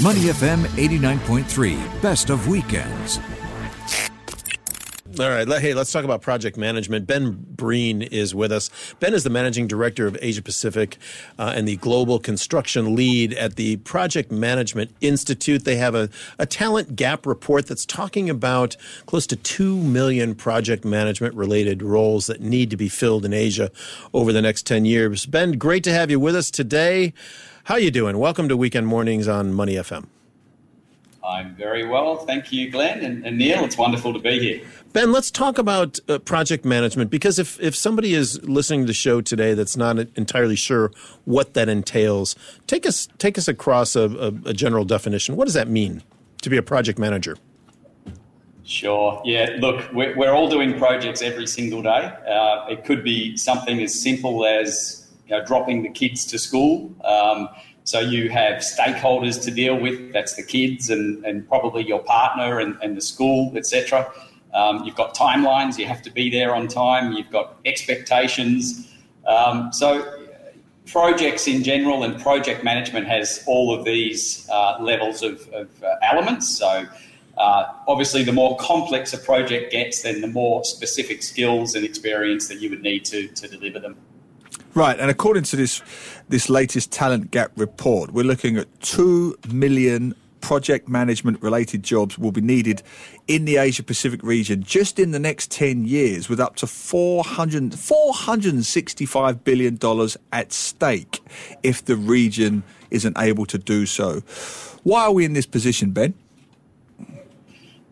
Money FM 89.3, best of weekends. All right. Hey, let's talk about project management. Ben Breen is with us. Ben is the managing director of Asia Pacific uh, and the global construction lead at the Project Management Institute. They have a, a talent gap report that's talking about close to 2 million project management related roles that need to be filled in Asia over the next 10 years. Ben, great to have you with us today. How you doing? Welcome to Weekend Mornings on Money FM. I'm very well. Thank you, Glenn and, and Neil. It's wonderful to be here. Ben, let's talk about uh, project management because if, if somebody is listening to the show today that's not entirely sure what that entails, take us take us across a, a, a general definition. What does that mean to be a project manager? Sure. Yeah. Look, we're, we're all doing projects every single day. Uh, it could be something as simple as you know, dropping the kids to school. Um, so you have stakeholders to deal with. That's the kids and, and probably your partner and, and the school, etc. Um, you've got timelines, you have to be there on time, you've got expectations. Um, so, projects in general and project management has all of these uh, levels of, of uh, elements. So, uh, obviously, the more complex a project gets, then the more specific skills and experience that you would need to, to deliver them. Right, and according to this this latest talent gap report, we're looking at two million project management related jobs will be needed in the Asia Pacific region just in the next 10 years, with up to 400, $465 billion at stake if the region isn't able to do so. Why are we in this position, Ben?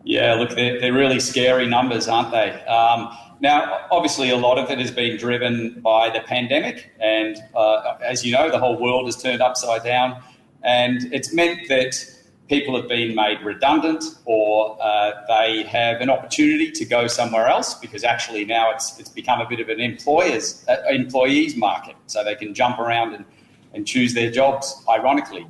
Yeah, look, they're, they're really scary numbers, aren't they? Um, now, obviously, a lot of it has been driven by the pandemic, and uh, as you know, the whole world has turned upside down, and it's meant that people have been made redundant or uh, they have an opportunity to go somewhere else because actually now it's, it's become a bit of an employers uh, employees market. So they can jump around and, and choose their jobs ironically.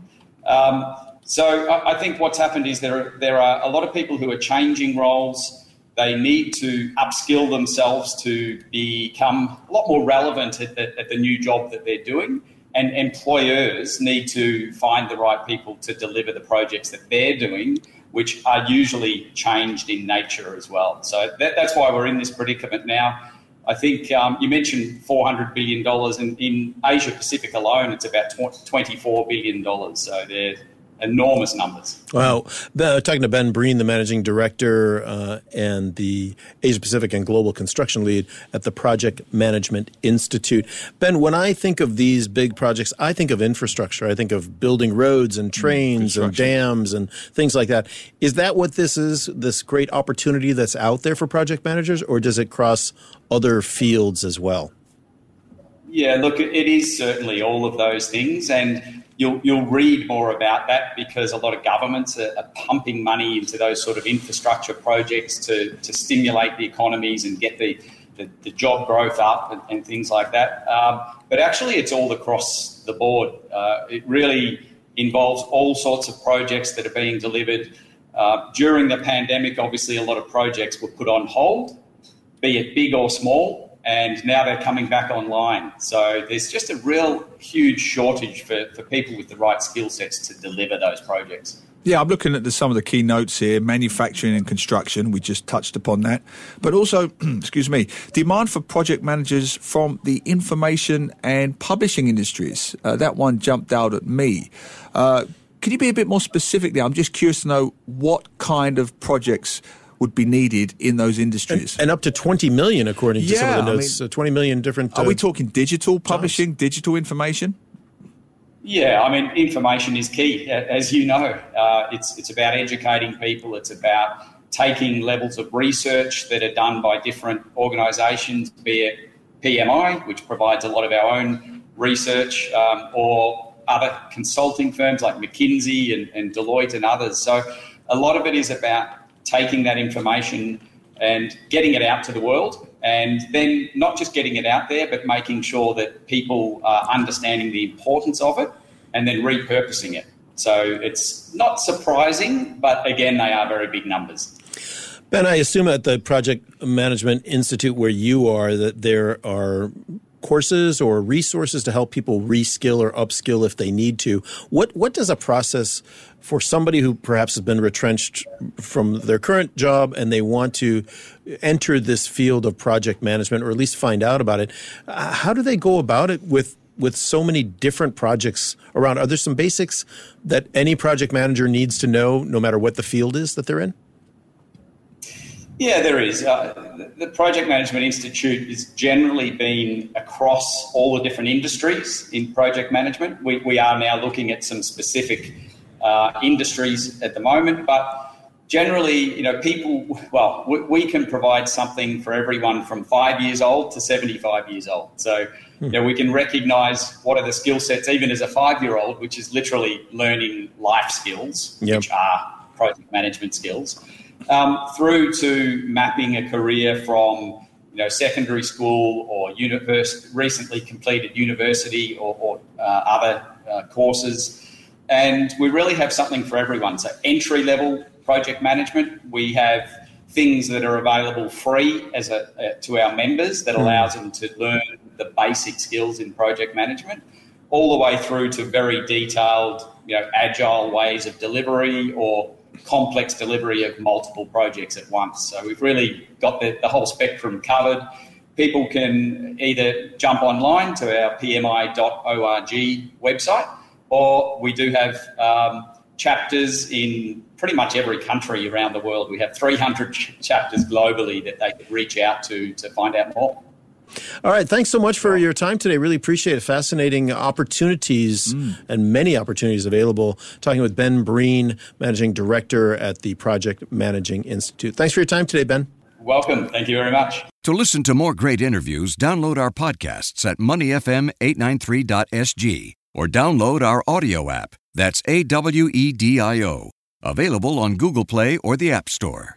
Um, so I, I, think what's happened is there are, there are a lot of people who are changing roles they need to upskill themselves to become a lot more relevant at the, at the new job that they're doing and employers need to find the right people to deliver the projects that they're doing, which are usually changed in nature as well. So that, that's why we're in this predicament now. I think um, you mentioned $400 billion, and in Asia Pacific alone, it's about $24 billion. So they're enormous numbers. Wow. The, talking to Ben Breen, the managing director uh, and the Asia Pacific and Global Construction Lead at the Project Management Institute. Ben, when I think of these big projects, I think of infrastructure. I think of building roads and mm, trains and dams and things like that. Is that what this is, this great opportunity that's out there for project managers, or does it cross other fields as well? Yeah, look, it is certainly all of those things. And you'll, you'll read more about that because a lot of governments are, are, pumping money into those sort of infrastructure projects to, to stimulate the economies and get the, the, the job growth up and, and things like that. Um, but actually, it's all across the board. Uh, it really involves all sorts of projects that are being delivered. Uh, during the pandemic, obviously, a lot of projects were put on hold, be it big or small and now they're coming back online. So there's just a real huge shortage for, for people with the right skill sets to deliver those projects. Yeah, I'm looking at the, some of the key notes here manufacturing and construction. We just touched upon that. But also, excuse me, demand for project managers from the information and publishing industries. Uh, that one jumped out at me. Uh, can you be a bit more specific there? I'm just curious to know what kind of projects would be needed in those industries. And, and up to 20 million, according to yeah, some of the notes. I mean, so 20 million different. Uh, are we uh, talking digital publishing, jobs. digital information? Yeah, I mean, information is key, as you know. Uh, it's it's about educating people. It's about taking levels of research that are done by different organisations, be it PMI, which provides a lot of our own research, um, or other consulting firms like McKinsey and, and Deloitte and others. So a lot of it is about taking that information and getting it out to the world, and then not just getting it out there, but making sure that people are understanding the importance of it and then repurposing it. So it's not surprising, but again, they are very big numbers. Ben, I assume at the Project Management Institute where you are that there are courses or resources to help people reskill or upskill if they need to. What what does a process for somebody who perhaps has been retrenched from their current job and they want to enter this field of project management or at least find out about it? Uh, how do they go about it with with so many different projects around? Are there some basics that any project manager needs to know, no matter what the field is that they're in? Yeah, there is. Uh, the Project Management Institute has generally been across all the different industries in project management. We, we are now looking at some specific uh, industries at the moment, but generally, you know, people, well, we, we, can provide something for everyone from five years old to 75 years old. So, you know, we can recognize what are the skill sets, even as a five year old, which is literally learning life skills, yep. which are project management skills um, through to mapping a career from you know secondary school or university, recently completed university or, or uh, other uh, courses. And we really have something for everyone. So entry level project management, we have things that are available free as a, uh, to our members that hmm. allows them to learn the basic skills in project management all the way through to very detailed, you know, agile ways of delivery or complex delivery of multiple projects at once. So we've really got the, the whole spectrum covered. People can either jump online to our pmi.org website, or we do have um, chapters in pretty much every country around the world. We have 300 ch- chapters globally that they can reach out to to find out more. All right. Thanks so much for your time today. Really appreciate it. Fascinating opportunities mm. and many opportunities available. Talking with Ben Breen, Managing Director at the Project Managing Institute. Thanks for your time today, Ben. Welcome. Thank you very much. To listen to more great interviews, download our podcasts at moneyfm893.sg or download our audio app. That's A W E D I O. Available on Google Play or the App Store.